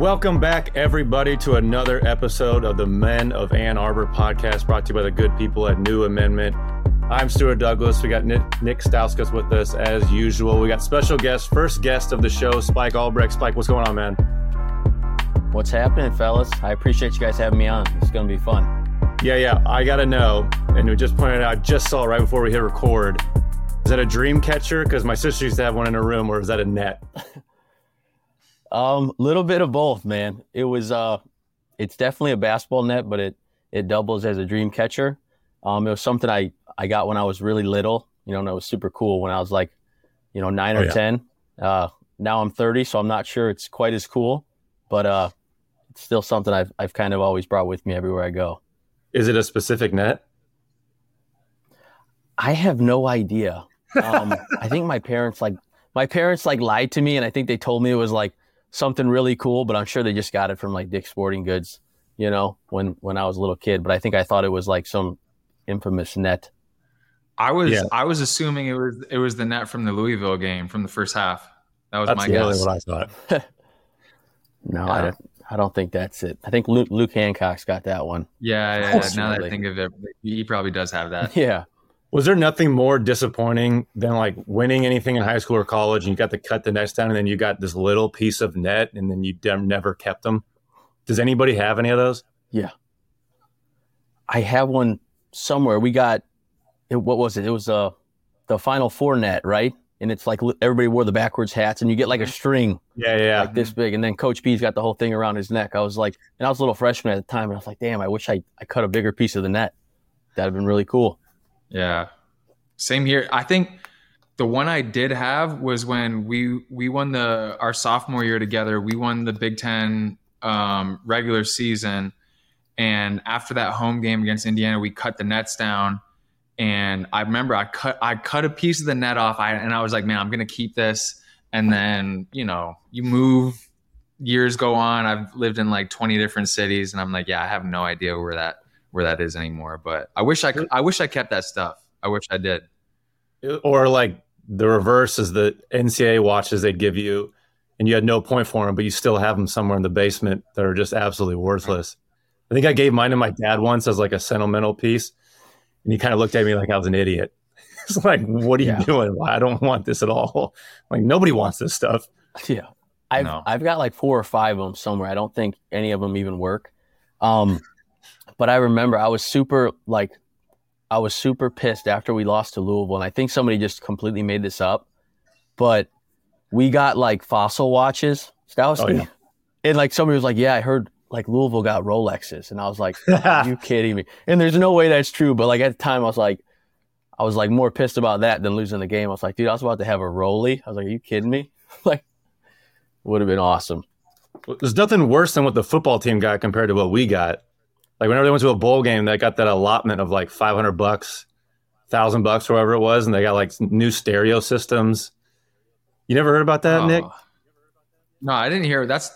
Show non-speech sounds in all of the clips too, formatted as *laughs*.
Welcome back, everybody, to another episode of the Men of Ann Arbor podcast brought to you by the good people at New Amendment. I'm Stuart Douglass. We got Nik, Nik Stauskas with us as usual. We got special guest, first guest of the show, Spike Albrecht. Spike, what's going on, man? What's happening, fellas? I appreciate you guys having me on. It's going to be fun. Yeah, yeah. I got to know, and we just pointed out, I just saw right before we hit record. Is that a dream catcher? Because my sister used to have one in her room, or is that a net? *laughs* Um, little bit of both, man. It was uh, it's definitely a basketball net, but it it doubles as a dream catcher. Um, it was something I I got when I was really little, you know, and it was super cool when I was like, you know, nine oh, or yeah. ten. Uh, now I'm 30, so I'm not sure it's quite as cool, but uh, it's still something I've I've kind of always brought with me everywhere I go. Is it a specific net? I have no idea. *laughs* Um, I think my parents like my parents like lied to me, and I think they told me it was like something really cool, but I'm sure they just got it from like Dick's Sporting Goods, you know, when when I was a little kid. But I think I thought it was like some infamous net. I was yeah. I was assuming it was it was the net from the Louisville game from the first half. That was that's my guess. what I thought. *laughs* no, yeah. I don't. I don't think that's it. I think Luke, Luke Hancock's got that one. Yeah, yeah. *laughs* now that I think of it, he probably does have that. *laughs* yeah. Was there nothing more disappointing than like winning anything in high school or college and you got to cut the nets down and then you got this little piece of net and then you never kept them? Does anybody have any of those? Yeah. I have one somewhere. We got it, what was it? It was uh the final four net, right? And it's like everybody wore the backwards hats and you get like a string. Yeah, yeah. Like this big. And then Coach B's got the whole thing around his neck. I was like, and I was a little freshman at the time and I was like, damn, I wish I, I cut a bigger piece of the net. That'd have been really cool. Yeah. Same here. I think the one I did have was when we we won the our sophomore year together. We won the Big Ten um, regular season, and after that home game against Indiana, we cut the nets down. And I remember I cut I cut a piece of the net off, I, and I was like, man, I'm gonna keep this. And then you know you move, years go on. I've lived in like 20 different cities, and I'm like, yeah, I have no idea where that where that is anymore. But I wish I I wish I kept that stuff. I wish I did. Or like the reverse is the NCAA watches they'd give you, and you had no point for them, but you still have them somewhere in the basement that are just absolutely worthless. I think I gave mine to my dad once as like a sentimental piece, and he kind of looked at me like I was an idiot. *laughs* it's like, what are you yeah. doing? I don't want this at all. *laughs* Like nobody wants this stuff. *laughs* Yeah, I've no. I've got like four or five of them somewhere. I don't think any of them even work. Um, but I remember I was super like I was super pissed after we lost to Louisville, and I think somebody just completely made this up. But we got like fossil watches, Stowski, oh, yeah. *laughs* and like somebody was like, "Yeah, I heard like Louisville got Rolexes," and I was like, "Are you *laughs* kidding me?" And there's no way that's true, but like at the time, I was like, I was like more pissed about that than losing the game. I was like, "Dude, I was about to have a Rolly." I was like, "Are you kidding me?" *laughs* like, would have been awesome. There's nothing worse than what the football team got compared to what we got. Like whenever they went to a bowl game, they got that allotment of like 500 bucks, thousand bucks, or whatever it was, and they got like new stereo systems. You never heard about that, oh. Nik? No, I didn't hear. That's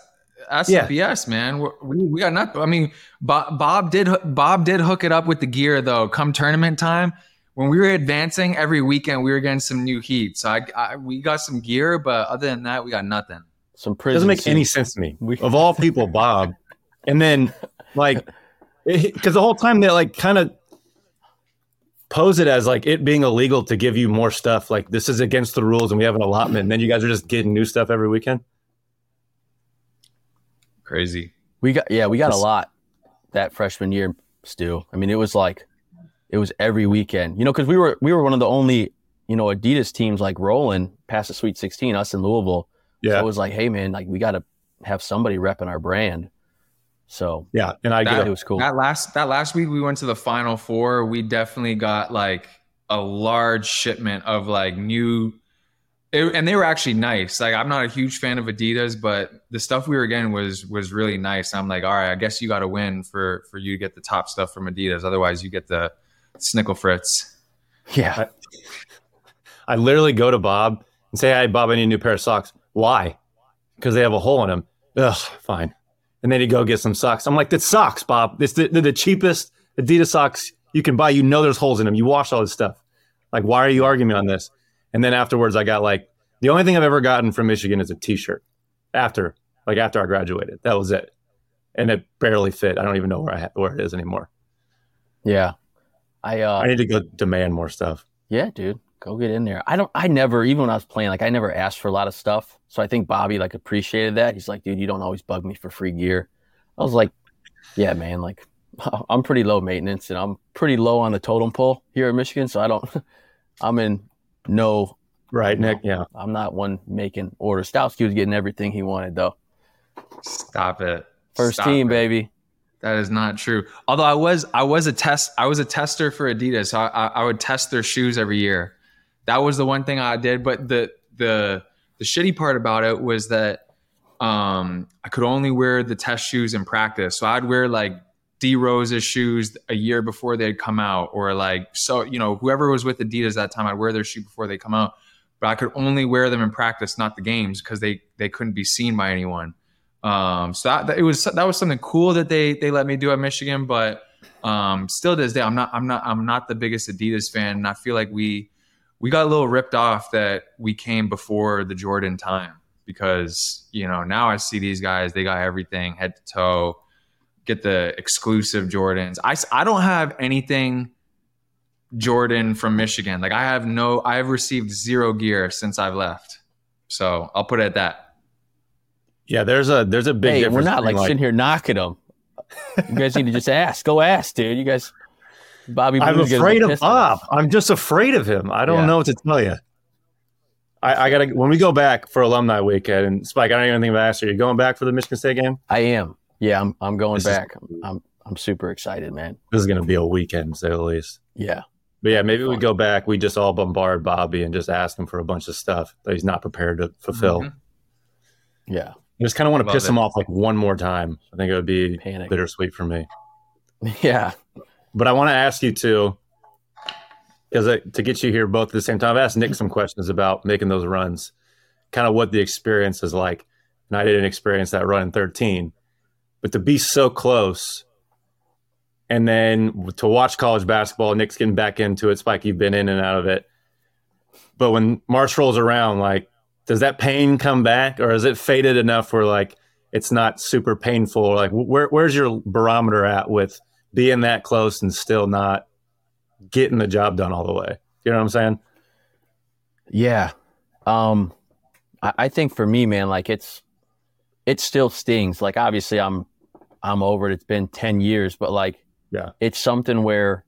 that's yeah. BS, man. We, we got nothing. I mean, Bob, Bob did Bob did hook it up with the gear though. Come tournament time, when we were advancing every weekend, we were getting some new heat. So I, I we got some gear, but other than that, we got nothing. Some prison doesn't make suits. any sense to me. We, of all people, Bob, and then like *laughs* because the whole time they like kind of pose it as like it being illegal to give you more stuff. Like this is against the rules, and we have an allotment. And then you guys are just getting new stuff every weekend. Crazy. We got yeah, we got a lot that freshman year. Still, I mean, it was like it was every weekend. You know, because we were we were one of the only you know Adidas teams like rolling past the Sweet Sixteen. Us in Louisville. Yeah, so it was like, hey man, like we got to have somebody repping our brand. So yeah, and I get that, it was cool. That last that last week we went to the final four. We definitely got like a large shipment of like new, it, and they were actually nice. Like I'm not a huge fan of Adidas, but the stuff we were getting was was really nice. I'm like, all right, I guess you got to win for for you to get the top stuff from Adidas. Otherwise, you get the Snickle Fritz. Yeah. I, I literally go to Bob and say, "Hey, Bob, I need a new pair of socks." Why? Because they have a hole in them. Ugh, fine and then you go get some socks. I'm like, that's socks, Bob. It's the, the cheapest Adidas socks you can buy. You know there's holes in them. You wash all this stuff. Like, why are you arguing on this? And then afterwards, I got like the only thing I've ever gotten from Michigan is a T-shirt. After like after I graduated. That was it, and it barely fit. I don't even know where I ha- where it is anymore. Yeah, I uh, I need to go demand more stuff. Yeah, dude, go get in there. I don't. I never even when I was playing, like I never asked for a lot of stuff. So I think Bobby like appreciated that. He's like, dude, you don't always bug me for free gear. I was like, yeah, man, like *laughs* I'm pretty low maintenance and I'm pretty low on the totem pole here in Michigan. So I don't, *laughs* I'm in no. Right, Nik. Yeah. I'm not one making orders. Stowski was getting everything he wanted though. Stop it. First Stop team, it. baby. That is not true. Although I was, I was a test, I was a tester for Adidas. So I, I, I would test their shoes every year. That was the one thing I did. But the the the shitty part about it was that um, I could only wear the test shoes in practice. So I'd wear like D Rose's shoes a year before they'd come out, or like so you know whoever was with Adidas that time, I'd wear their shoe before they come out. But I could only wear them in practice, not the games, because they they couldn't be seen by anyone. Um, so that, that, it was that was something cool that they they let me do at Michigan, but um, still to this day, I'm not I'm not I'm not the biggest Adidas fan, and I feel like we we got a little ripped off that we came before the Jordan time because you know now I see these guys they got everything head to toe, get the exclusive Jordans. I I don't have anything Jordan from Michigan. Like I have no I have received zero gear since I've left. So I'll put it at that. Yeah, there's a there's a big Hey, difference. we're not like, between, sitting here knocking them. You guys need to just ask. Go ask, dude. You guys, Bobby. I'm afraid of pissed. Bob. I'm just afraid of him. I don't Yeah. know what to tell you. I, I gotta when we go back for alumni weekend and Spike. I don't even think about last year. You going back for the Michigan State game? I am. Yeah, I'm. I'm going This is- back. I'm. I'm super excited, man. This is gonna be a weekend, to say the least. Yeah. But yeah, maybe we go back. We just all bombard Bobby and just ask him for a bunch of stuff that he's not prepared to fulfill. Mhm. Yeah. I just kind of want to piss it. him off like one more time. I think it would be Panic. bittersweet for me. *laughs* Yeah. But I want to ask you too, because to get you here both at the same time, I've asked Nik some questions about making those runs, kind of what the experience is like. And I didn't experience that run in 13, but to be so close and then to watch college basketball, Nik's getting back into it. Spike, you've been in and out of it. But when March rolls around, like, does that pain come back or is it faded enough where like it's not super painful? Or like, where, where's your barometer at with being that close and still not getting the job done all the way? You know what I'm saying? Yeah. Um, I, I think for me, man, like it's, it still stings. Like obviously I'm, I'm over it. It's been 10 years, but like, Yeah. it's something where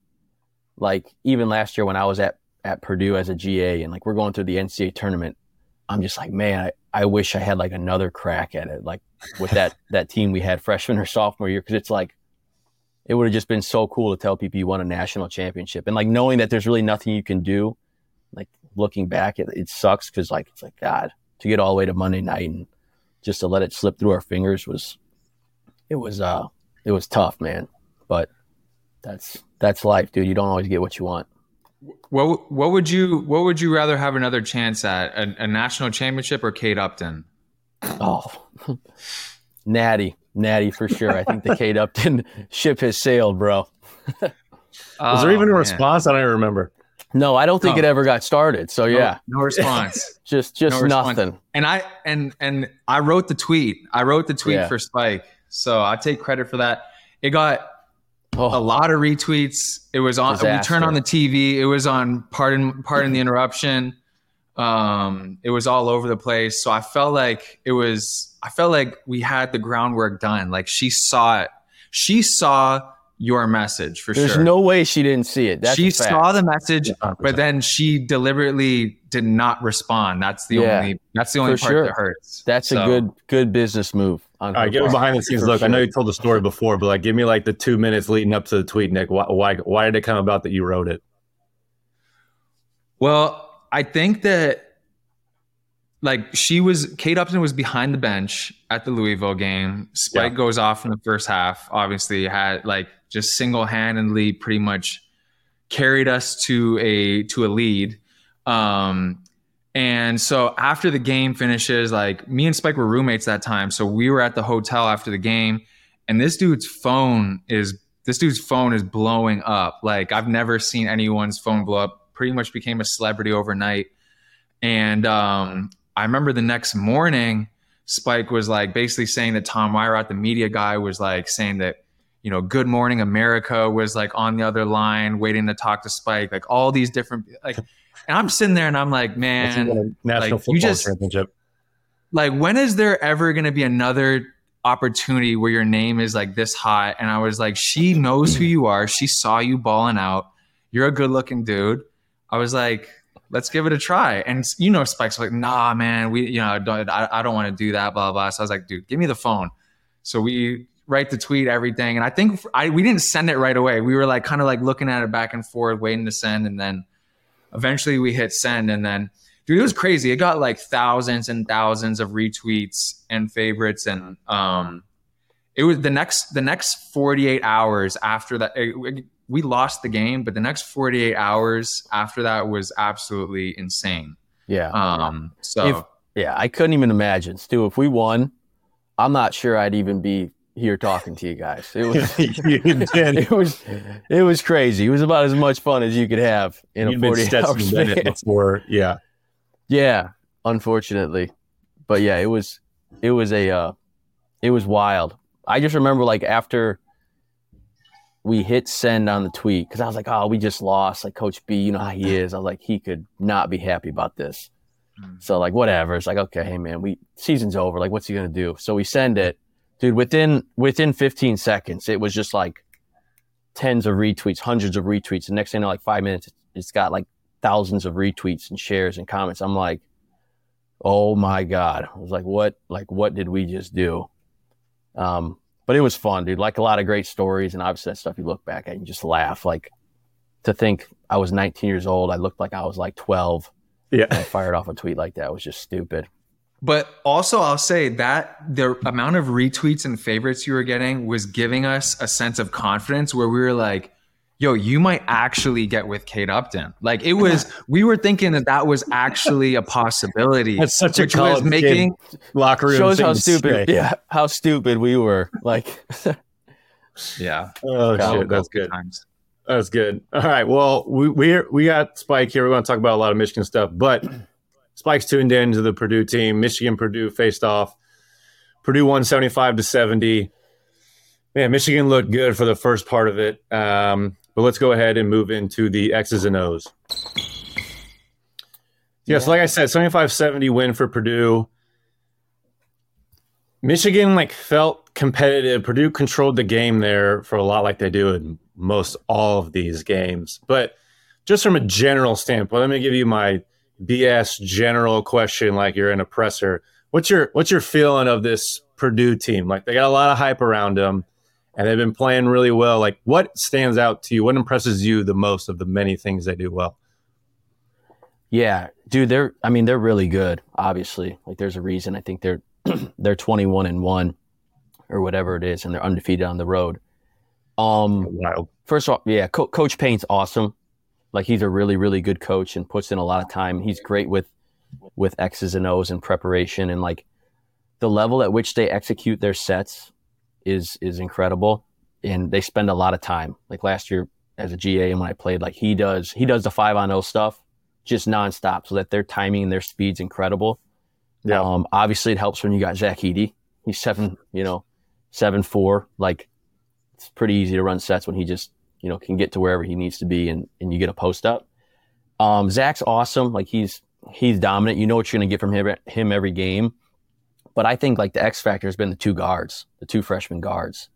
like even last year when I was at, at Purdue as a GA and like we're going through the NCAA tournament, I'm just like, man, I, I wish I had like another crack at it. Like with that, *laughs* that team we had freshman or sophomore year. Cause it's like, it would have just been so cool to tell people you won a national championship and like knowing that there's really nothing you can do like looking back, it, it sucks because like it's like God to get all the way to Monday night and just to let it slip through our fingers was it was uh it was tough, man. But that's that's life, dude. You don't always get what you want. What what would you what would you rather have another chance at a, a national championship or Kate Upton? Oh, *laughs* Natty, Natty for sure. I think the Kate *laughs* Upton ship has sailed, bro. *laughs* Was there Oh, even a oh, man. response? I don't even remember. No, I don't think No. it ever got started. So No- yeah, no, response. *laughs* just just No response. nothing. and I and and I wrote the tweet. I wrote the tweet Yeah. for Spike, so I take credit for that. It got oh. a Oh, lot of retweets. It was on. We Disaster. turned on the TV. It was on. Pardon, pardon the interruption. Um, it was all over the place. So I felt like it was. I felt like we had the groundwork done. Like she saw it. She saw your message for there's sure. There's no way she didn't see it. That's she saw the message, 100%. but then she deliberately did not respond. That's the Yeah, only. That's the only for part sure. that hurts. That's a good good business move. On All right, give me behind the scenes For look. I know you told the story before, but like, give me like the two minutes leading up to the tweet, Nik. Why, why, why did it come about that you wrote it? Well, I think that like she was Kate Upton was behind the bench at the Louisville game. Spike Yeah. goes off in the first half. Obviously, had like just single handedly pretty much carried us to a to a lead. Um, and so after the game finishes, like me and Spike were roommates that time, so we were at the hotel after the game, and this dude's phone is this dude's phone is blowing up. Like I've never seen anyone's phone blow up. Pretty much became a celebrity overnight. And um, I remember the next morning, Spike was like basically saying that Tom Wywrot, the media guy, was like saying that you know, Good Morning America was like on the other line waiting to talk to Spike, like all these different like and I'm sitting there and I'm like, man, national like, you just, championship. Like when is there ever gonna be another opportunity where your name is like this hot? And I was like, she knows who you are. She saw you balling out. You're a good looking dude. I was like, let's give it a try. And you know, Spike's like, nah, man, we, you know, don't, I, I don't want to do that, blah, blah. So I was like, dude, give me the phone. So we write the tweet, everything. And I think I we didn't send it right away. We were like kind of like looking at it back and forth, waiting to send, and then eventually we hit send, and then dude, it was crazy. It got like thousands and thousands of retweets and favorites, and um, it was the next the next forty eight hours after that. It, we lost the game, but the next 48 hours after that was absolutely insane. Yeah. Um, so if, yeah, I couldn't even imagine. Stu, if we won, I'm not sure I'd even be here talking to you guys. It was *laughs* *laughs* it was it was crazy. It was about as much fun as you could have in You'd a 48 hour span. before. Yeah. Yeah, unfortunately. But yeah, it was it was a uh, it was wild. I just remember like after we hit send on the tweet because I was like, oh, we just lost. Like Coach B, you know how he is. I was like, he could not be happy about this. Mm. So like whatever. It's like, okay, hey man, we season's over. Like, what's he gonna do? So we send it dude within within 15 seconds it was just like tens of retweets hundreds of retweets the next thing in like five minutes it's got like thousands of retweets and shares and comments i'm like oh my god i was like what like what did we just do um but it was fun dude. Like a lot of great stories and obviously that stuff you look back at and just laugh. Like to think i was 19 years old i looked like i was like 12 yeah. i fired off a tweet like that it was just stupid. But also, I'll say that the amount of retweets and favorites you were getting was giving us a sense of confidence where we were like, yo, you might actually get with Kate Upton. Like it was, we were thinking that that was actually a possibility. That's such a which was making locker room shows how stupid, yeah, how stupid we were. Like, *laughs* yeah. Oh shit, that's good. Times. That's good. All right. Well, we we we got Spike here. We want to talk about a lot of Michigan stuff, but *clears throat* Spike's tuned in to the Purdue team. Michigan Purdue faced off. Purdue won 75 to 70. Man, Michigan looked good for the first part of it. Um, but let's go ahead and move into the X's and O's. Yes, yeah, so like I said, 75 70 win for Purdue. Michigan like felt competitive. Purdue controlled the game there for a lot like they do in most all of these games. But just from a general standpoint, let me give you my BS general question like you're an oppressor. What's your what's your feeling of this Purdue team? Like they got a lot of hype around them and they've been playing really well. Like what stands out to you? What impresses you the most of the many things they do well? Yeah, dude, they're I mean, they're really good, obviously. Like there's a reason I think they're *clears throat* they're 21 and 1 or whatever it is and they're undefeated on the road. Um wild. First of all, yeah, Co- Coach Payne's awesome. Like he's a really, really good coach and puts in a lot of time. He's great with with X's and O's and preparation and like the level at which they execute their sets is is incredible. And they spend a lot of time. Like last year as a GA and when I played, like he does he does the five on O stuff just nonstop so that their timing and their speed's incredible. Yeah. Um, obviously it helps when you got Zach Edey. He's seven, you know, seven four. Like it's pretty easy to run sets when he just you know, can get to wherever he needs to be and, and you get a post up. Um, Zach's awesome. Like he's, he's dominant. You know what you're going to get from him, him every game. But I think like the X factor has been the two guards, the two freshman guards.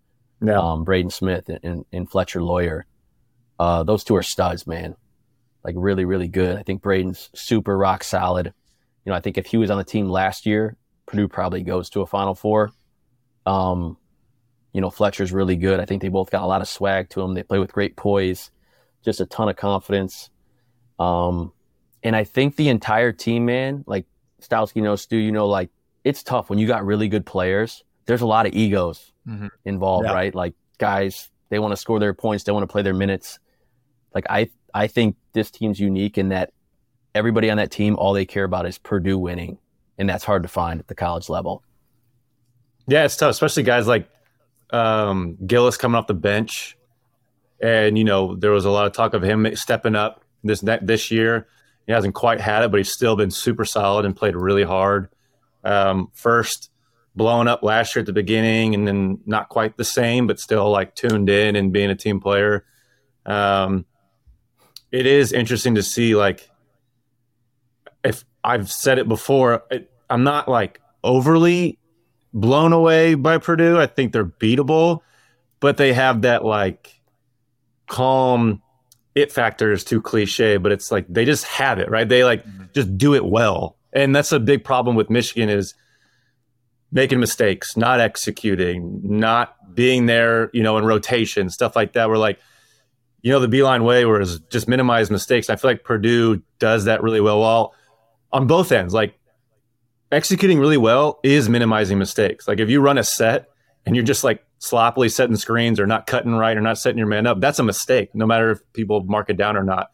Yeah. Um, Braden Smith and, and, and Fletcher Loyer. Uh, those two are studs, man. Like really, really good. I think Braden's super rock solid. You know, I think if he was on the team last year, Purdue probably goes to a Final Four. Um, you know, Fletcher's really good. I think they both got a lot of swag to them. They play with great poise, just a ton of confidence. Um, and I think the entire team, man, like Stowski knows, Stu, you know, like it's tough when you got really good players. There's a lot of egos mm-hmm. involved, yeah. right? Like guys, they want to score their points, they want to play their minutes. Like I, I think this team's unique in that everybody on that team, all they care about is Purdue winning, and that's hard to find at the college level. Yeah, it's tough, especially guys like um, Gillis coming off the bench, and you know there was a lot of talk of him stepping up this this year. He hasn't quite had it, but he's still been super solid and played really hard. Um, first blown up last year at the beginning and then not quite the same, but still like tuned in and being a team player. Um, it is interesting to see like if I've said it before, it, I'm not like overly blown away by Purdue. I think they're beatable, but they have that like calm it factor is too cliche, but it's like they just have it, right? They like mm-hmm. just do it well. And that's a big problem with Michigan is making mistakes, not executing, not being there, you know, in rotation, stuff like that. We're like, you know, the Beilein way was just minimize mistakes. I feel like Purdue does that really well. Well, on both ends, like executing really well is minimizing mistakes. Like if you run a set and you're just like sloppily setting screens or not cutting right or not setting your man up, that's a mistake, no matter if people mark it down or not.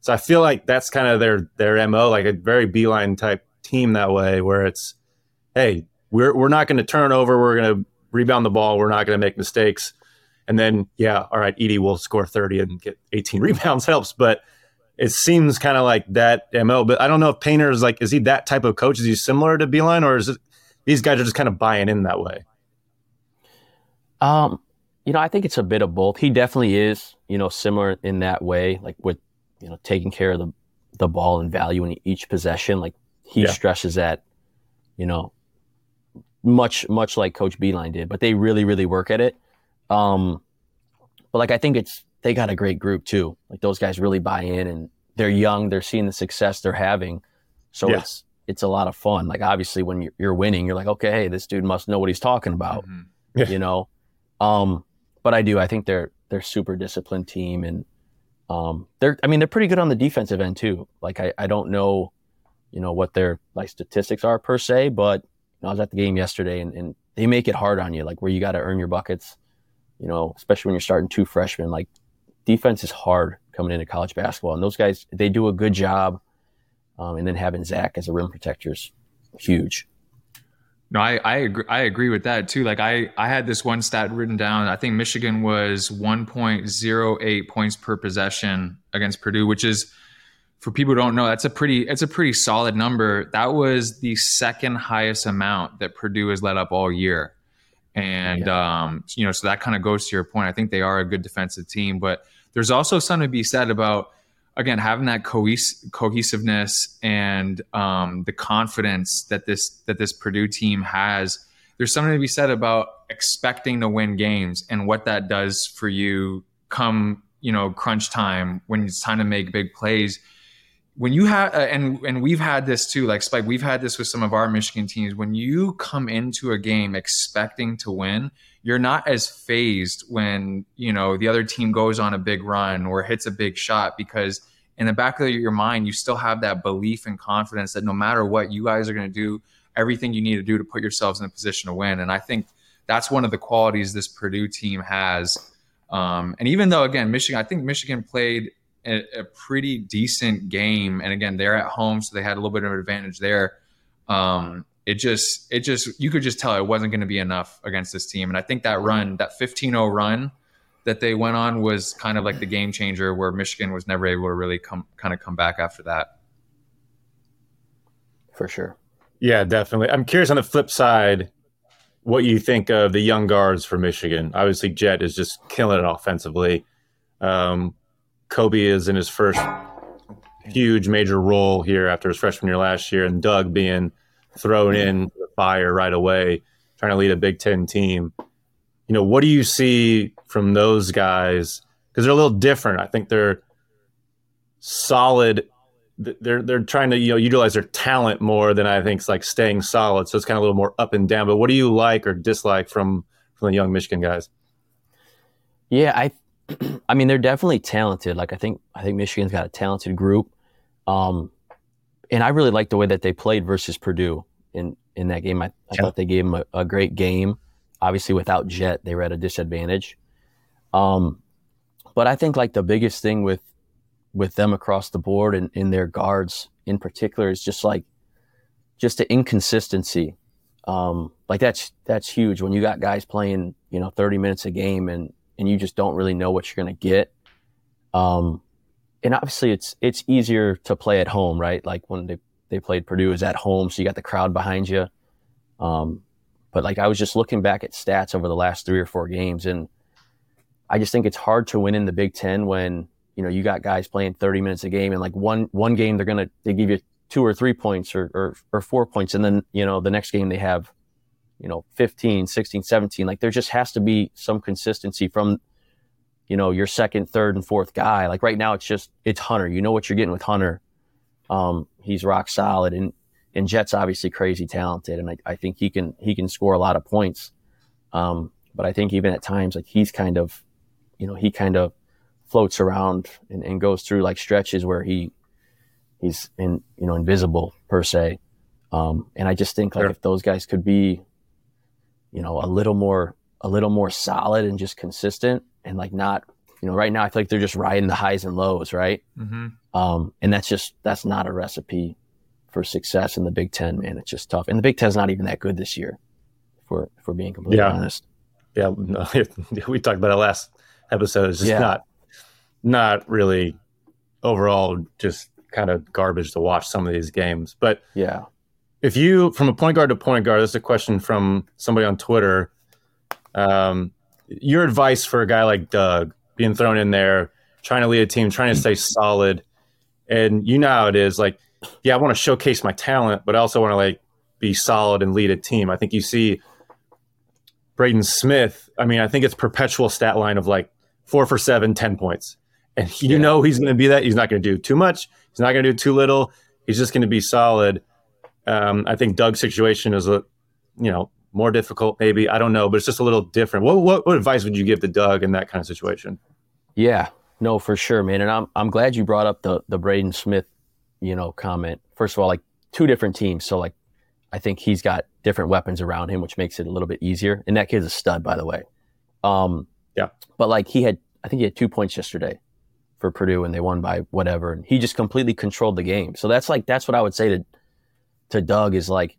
So I feel like that's kind of their their mo, like a very Beilein type team that way, where it's, hey, we're we're not going to turn over, we're going to rebound the ball, we're not going to make mistakes, and then yeah, all right, Edey will score thirty and get eighteen *laughs* rebounds helps, but it seems kind of like that mo. But I don't know if Painter is like, is he that type of coach? Is he similar to Beilein, or is it these guys are just kind of buying in that way? Um, you know, I think it's a bit of both. He definitely is, you know, similar in that way, like with, you know, taking care of the, the ball and valuing each possession. Like he yeah. stresses that, you know, much, much like Coach Beilein did, but they really, really work at it. Um, but like, I think it's, they got a great group too. Like those guys really buy in and they're young, they're seeing the success they're having. So yeah. it's, it's a lot of fun. Like obviously when you're, you're, winning, you're like, okay, hey, this dude must know what he's talking about, mm-hmm. yeah. you know? Um, but I do. I think they're they're super disciplined team, and um, they're. I mean, they're pretty good on the defensive end too. Like I, I don't know, you know, what their like statistics are per se, but you know, I was at the game yesterday, and, and they make it hard on you, like where you got to earn your buckets. You know, especially when you're starting two freshmen. Like defense is hard coming into college basketball, and those guys they do a good job. Um, and then having Zach as a rim protector is huge. No, I, I agree. I agree with that too. Like I, I had this one stat written down. I think Michigan was 1.08 points per possession against Purdue, which is for people who don't know, that's a pretty, it's a pretty solid number. That was the second highest amount that Purdue has let up all year. And, yeah. um, you know, so that kind of goes to your point. I think they are a good defensive team, but there's also something to be said about again having that cohes- cohesiveness and um, the confidence that this that this Purdue team has. There's something to be said about expecting to win games and what that does for you come you know crunch time when it's time to make big plays. When you have uh, and and we've had this too, like Spike, we've had this with some of our Michigan teams. When you come into a game expecting to win, you're not as phased when you know the other team goes on a big run or hits a big shot because in the back of your mind you still have that belief and confidence that no matter what you guys are going to do everything you need to do to put yourselves in a position to win. And i think that's one of the qualities this purdue team has. Um, and even though again michigan i think michigan played a, a, pretty decent game. And again they're at home so they had a little bit of an advantage there. Um, it just it just you could just tell it wasn't going to be enough against this team. And i think that run that 15-0 run that they went on was kind of like the game changer where michigan was never able to really come kind of come back after that. For sure. Yeah definitely. I'm curious on the flip side what you think of the young guards for michigan. Obviously Jett is just killing it offensively. Um, kobe is in his first huge major role here after his freshman year last year and Dug being thrown in the fire right away, trying to lead a Big Ten team. You know, what do you see from those guys? Because they're a little different. I think they're solid. They're they're trying to you know utilize their talent more than I think it's like staying solid. So it's kind of a little more up and down. But what do you like or dislike from from the young Michigan guys? Yeah, I *clears throat* I mean they're definitely talented. Like I think I think Michigan's got a talented group. Um, and I really liked the way that they played versus Purdue in in that game. I, I yeah. thought they gave them a, a, great game. Obviously, without Jett, they were at a disadvantage. Um, but I think like the biggest thing with with them across the board and in their guards in particular is just like just the inconsistency. Um, like that's that's huge when you got guys playing you know 30 minutes a game and and you just don't really know what you're going to get. Um, and obviously it's it's easier to play at home, right? Like when they they played Purdue is at home, so you got the crowd behind you. Um, but like I was just looking back at stats over the last three or four games, and I just think it's hard to win in the Big Ten when you know you got guys playing 30 minutes a game, and like one one game they're gonna they give you two or three points or, or or four points, and then you know the next game they have you know 15 16 17 like there just has to be some consistency from you know your second third and fourth guy. Like right now it's just it's hunter. You know what you're getting with hunter um, he's rock solid and and Jett's obviously crazy talented and I, I think he can he can score a lot of points um, but i think even at times like he's kind of you know he kind of floats around and, and goes through like stretches where he he's in you know invisible per se um, and i just think like sure. if those guys could be you know, a little more, a little more solid and just consistent and like not, you know, right now I feel like they're just riding the highs and lows, right? Mm-hmm. Um, and that's just, that's not a recipe for success in the Big Ten, man. It's just tough. And the Big Ten's not even that good this year, for, for being completely yeah. honest. Yeah. No, *laughs* we talked about it last episode. It's just yeah. not, not really overall just kind of garbage to watch some of these games. But yeah, if you from a point guard to point guard, this is a question from somebody on Twitter. Um, your advice for a guy like Dug being thrown in there, trying to lead a team, trying to stay solid, and you know how it is. Like, yeah, I want to showcase my talent, but I also want to like be solid and lead a team. I think you see Braden Smith. I mean, I think it's perpetual stat line of like four for seven, 10 points. And you yeah. know he's going to be that. He's not going to do too much. He's not going to do too little. He's just going to be solid. Um, I think Dug's situation is a, you know, more difficult. Maybe I don't know, but it's just a little different. What, what what advice would you give to Dug in that kind of situation? Yeah, no, for sure, man. And I'm I'm glad you brought up the the Braden Smith, you know, comment. First of all, like two different teams, so like I think he's got different weapons around him, which makes it a little bit easier. And that kid's a stud, by the way. Um, yeah. But like he had, I think he had two points yesterday for Purdue, and they won by whatever, and he just completely controlled the game. So that's like that's what I would say to to Dug is like,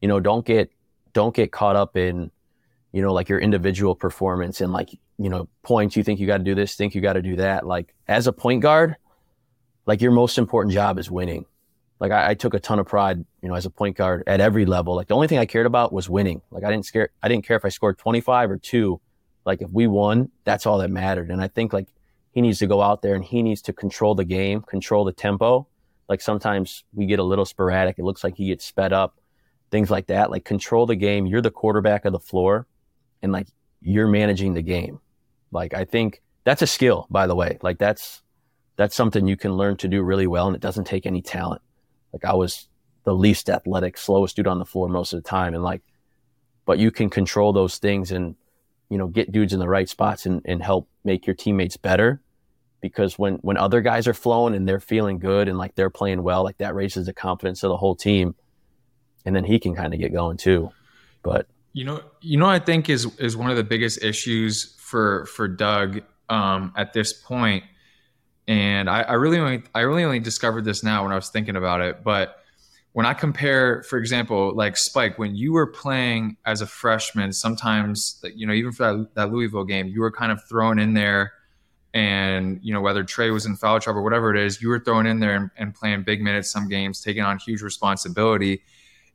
you know, don't get don't get caught up in, you know, like your individual performance and like, you know, points you think you got to do this, think you got to do that. Like as a point guard, like your most important job is winning. Like I, I, took a ton of pride, you know, as a point guard at every level. Like the only thing I cared about was winning. Like I didn't scare, I didn't care if I scored 25 or two. Like if we won, that's all that mattered. And I think like he needs to go out there and he needs to control the game, control the tempo, like sometimes we get a little sporadic. It looks like he gets sped up, things like that. Like control the game. You're the quarterback of the floor and like you're managing the game. Like I think that's a skill, by the way. Like that's that's something you can learn to do really well and it doesn't take any talent. Like I was the least athletic, slowest dude on the floor most of the time. And like, but you can control those things and, you know, get dudes in the right spots and, and help make your teammates better because when when other guys are flowing and they're feeling good and like they're playing well, like that raises the confidence of the whole team, and then he can kind of get going too. But you know, you know, I think is is one of the biggest issues for for Dug um, at this point, and I, I really only I really only discovered this now when I was thinking about it, but when I compare, for example, like Spike, when you were playing as a freshman, sometimes, you know, even for that, that Louisville game, you were kind of thrown in there. And you know whether Trey was in foul trouble or whatever it is, you were thrown in there and, and, playing big minutes some games, taking on huge responsibility.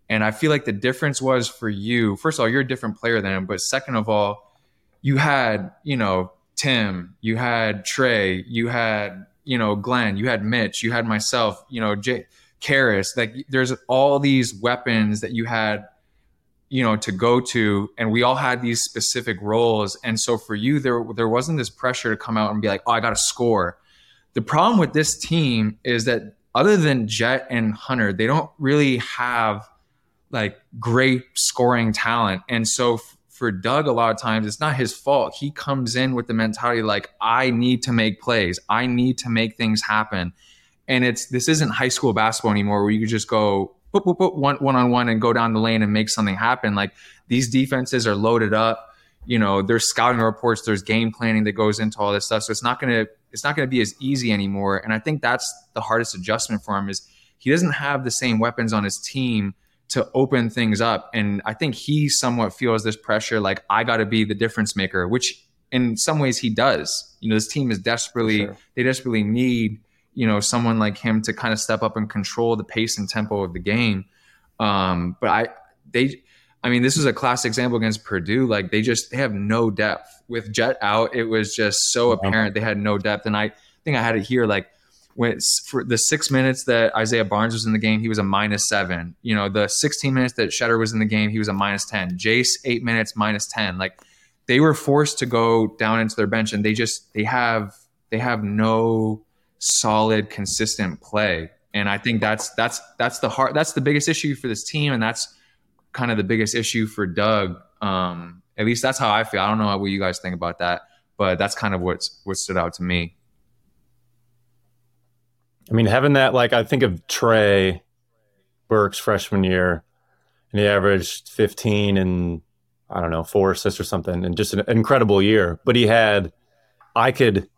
And I feel like the difference was for you. First of all, you're a different player than him, but second of all, you had you know Tim, you had Trey, you had you know Glenn, you had Mitch, you had myself, you know Jay, Caris. Like there's all these weapons that you had you know to go to and we all had these specific roles and so for you there there wasn't this pressure to come out and be like oh I got to score the problem with this team is that other than Jett and Hunter they don't really have like great scoring talent and so f- for Dug a lot of times it's not his fault he comes in with the mentality like I need to make plays I need to make things happen and it's this isn't high school basketball anymore where you can just go boop, boop, boop, one, one on one and go down the lane and make something happen. Like these defenses are loaded up. You know, there's scouting reports, there's game planning that goes into all this stuff. So it's not gonna it's not gonna be as easy anymore. And I think that's the hardest adjustment for him is he doesn't have the same weapons on his team to open things up. And I think he somewhat feels this pressure, like I got to be the difference maker, which in some ways he does. You know, this team is desperately sure. they desperately need you know someone like him to kind of step up and control the pace and tempo of the game. Um, but I they I mean, this was a classic example against Purdue. Like they just they have no depth. With Jett out, it was just so apparent they had no depth. And I think I had it here like for the six minutes that Isaiah Barnes was in the game, he was a minus seven. You know, the 16 minutes that Tschetter was in the game, he was a minus 10. Jace, eight minutes, minus 10. Like they were forced to go down into their bench and they just they have they have no solid, consistent play. And I think that's that's that's the heart that's the biggest issue for this team, and that's kind of the biggest issue for Dug. Um, at least that's how I feel. I don't know what you guys think about that, but that's kind of what's what stood out to me. I mean, having that, like, I think of Trey Burke's freshman year, and he averaged 15 and I don't know, four assists or something, and just an incredible year. But he had, I could,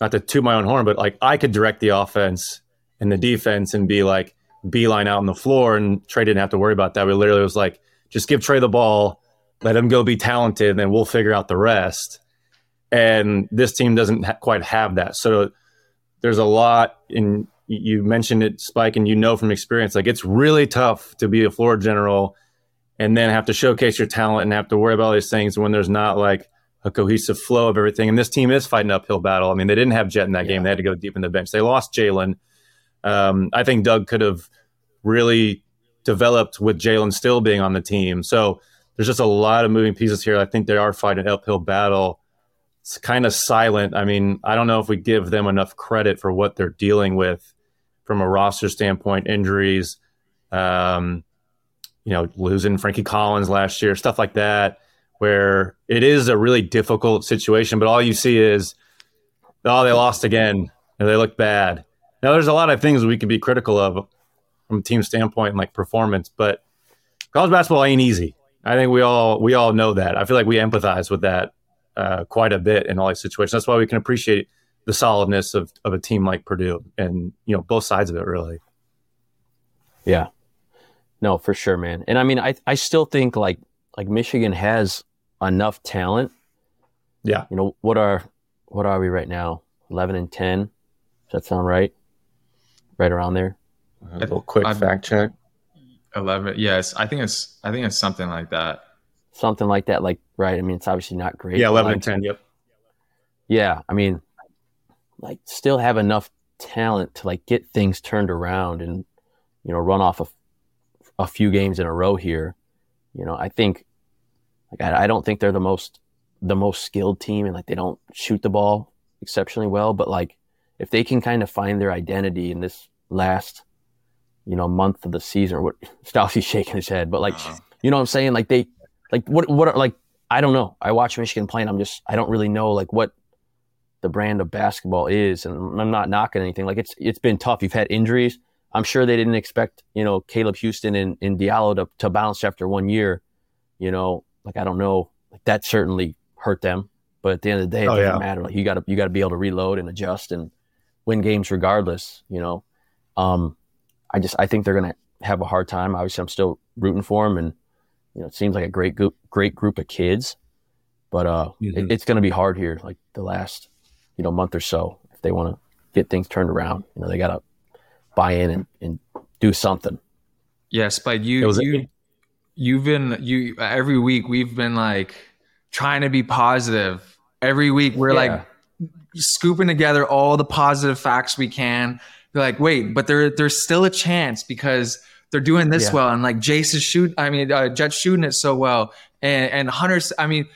not to toot my own horn, but like, I could direct the offense and the defense and be like, Beilein out on the floor, and Trey didn't have to worry about that. We literally was like, just give Trey the ball, let him go be talented, and then we'll figure out the rest. And this team doesn't ha- quite have that. So there's a lot in you mentioned it, Spike, and you know from experience, like it's really tough to be a floor general and then have to showcase your talent and have to worry about all these things when there's not like a cohesive flow of everything. And this team is fighting uphill battle. I mean, they didn't have Jett in that yeah. game; they had to go deep in the bench. They lost Jalen. Um, I think Dug could have really developed with Jalen still being on the team. So there's just a lot of moving pieces here. I think they are fighting an uphill battle. It's kind of silent. I mean, I don't know if we give them enough credit for what they're dealing with from a roster standpoint, injuries, um, you know, losing Frankie Collins last year, stuff like that, where it is a really difficult situation. But all you see is, oh, they lost again, and they look bad. Now, there's a lot of things we can be critical of from a team standpoint, like performance. But college basketball ain't easy. I think we all we all know that. I feel like we empathize with that uh, quite a bit in all these situations. That's why we can appreciate the solidness of of a team like Purdue, and you know both sides of it really. Yeah, no, for sure, man. And I mean, I I still think like like Michigan has enough talent. Yeah, you know what are what are we right now? Eleven and ten. Does that sound right? Right around there. Uh, a little quick i fact check. Eleven. Yes, I think it's. I think it's something like that. Something like that. Like right. I mean, it's obviously not great. Yeah, eleven like, and ten. Yep. Yeah, I mean, like still have enough talent to like get things turned around and you know run off a, a few games in a row here. You know, I think like I, I don't think they're the most the most skilled team and like they don't shoot the ball exceptionally well, but like if they can kind of find their identity in this last you know, month of the season or what *laughs* Stalcy's shaking his head, but like, uh-huh. you know what I'm saying? Like they, like what, what are like, I don't know. I watch Michigan play and I'm just, I don't really know like what the brand of basketball is. And I'm not knocking anything. Like it's, it's been tough. You've had injuries. I'm sure they didn't expect, you know, Caleb Houstan and, and Diallo to, to bounce after one year, you know, like, I don't know, like that certainly hurt them. But at the end of the day, it oh, doesn't yeah. matter. Like you gotta, you gotta be able to reload and adjust and win games regardless, you know? Um, I just I think they're going to have a hard time. Obviously, I'm still rooting for them, and you know, it seems like a great group, great group of kids. But uh, mm-hmm. it, it's going to be hard here, like the last you know month or so, if they want to get things turned around. You know, they got to buy in and, and do something. Yes, but you you you've been you every week we've been like trying to be positive. Every week we're yeah. like scooping together all the positive facts we can they're like, wait, but there there's still a chance because they're doing this yeah. well, and like Jace is shoot. I mean, uh, Jett's shooting it so well, and and Hunter's. I mean,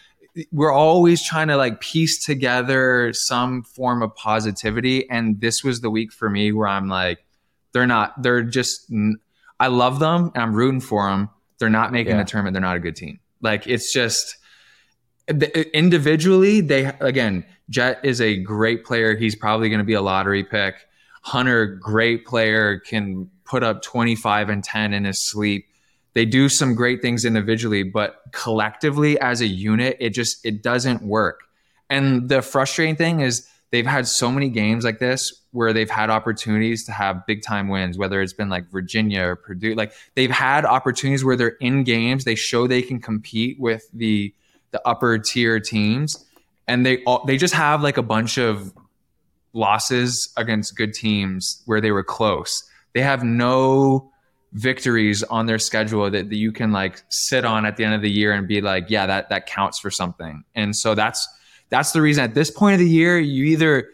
we're always trying to like piece together some form of positivity, and this was the week for me where I'm like, they're not. They're just. I love them, and I'm rooting for them. They're not making yeah. the tournament. They're not a good team. Like it's just uh, individually they again Jett is a great player he's probably going to be a lottery pick Hunter, great player, can put up 25 and 10 in his sleep. They do some great things individually, but collectively as a unit, it just it doesn't work. And the frustrating thing is they've had so many games like this where they've had opportunities to have big time wins, whether it's been like Virginia or Purdue. Like they've had opportunities where they're in games, they show they can compete with the the upper tier teams, and they all they just have like a bunch of losses against good teams where they were close. They have no victories on their schedule that, that you can like sit on at the end of the year and be like, yeah, that that counts for something. And so that's that's the reason at this point of the year, you either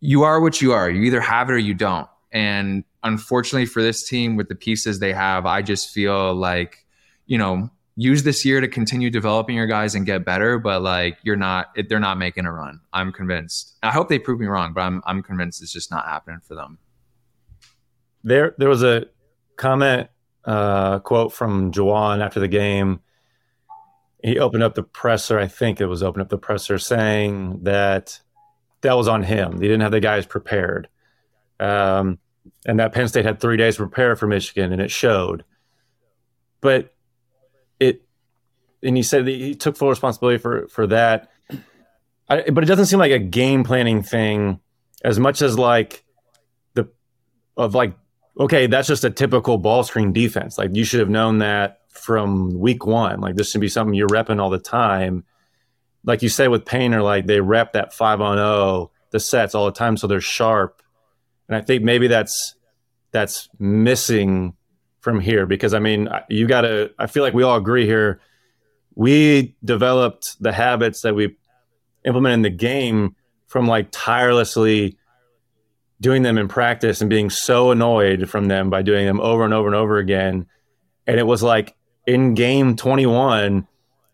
you are what you are. You either have it or you don't. And unfortunately for this team with the pieces they have, I just feel like, you know, use this year to continue developing your guys and get better, but like you're not they're not making a run. I'm convinced. I hope they prove me wrong, but I'm I'm convinced it's just not happening for them. There there was a comment uh, quote from Juwan after the game. He opened up the presser. I think it was opened up the presser saying that that was on him. They didn't have the guys prepared. Um, and that Penn State had three days to prepare for Michigan, and it showed. But it, and he said he took full responsibility for for that. I, but it doesn't seem like a game planning thing as much as like the of like okay, that's just a typical ball screen defense. Like you should have known that from week one. Like this should be something you're repping all the time. Like you say with Painter, like they rep that five on zero oh, the sets all the time, so they're sharp. And I think maybe that's that's missing from here because I mean you got to. I feel like we all agree here. We developed the habits that we implement in the game from like tirelessly doing them in practice and being so annoyed from them by doing them over and over and over again. And it was like in game 21,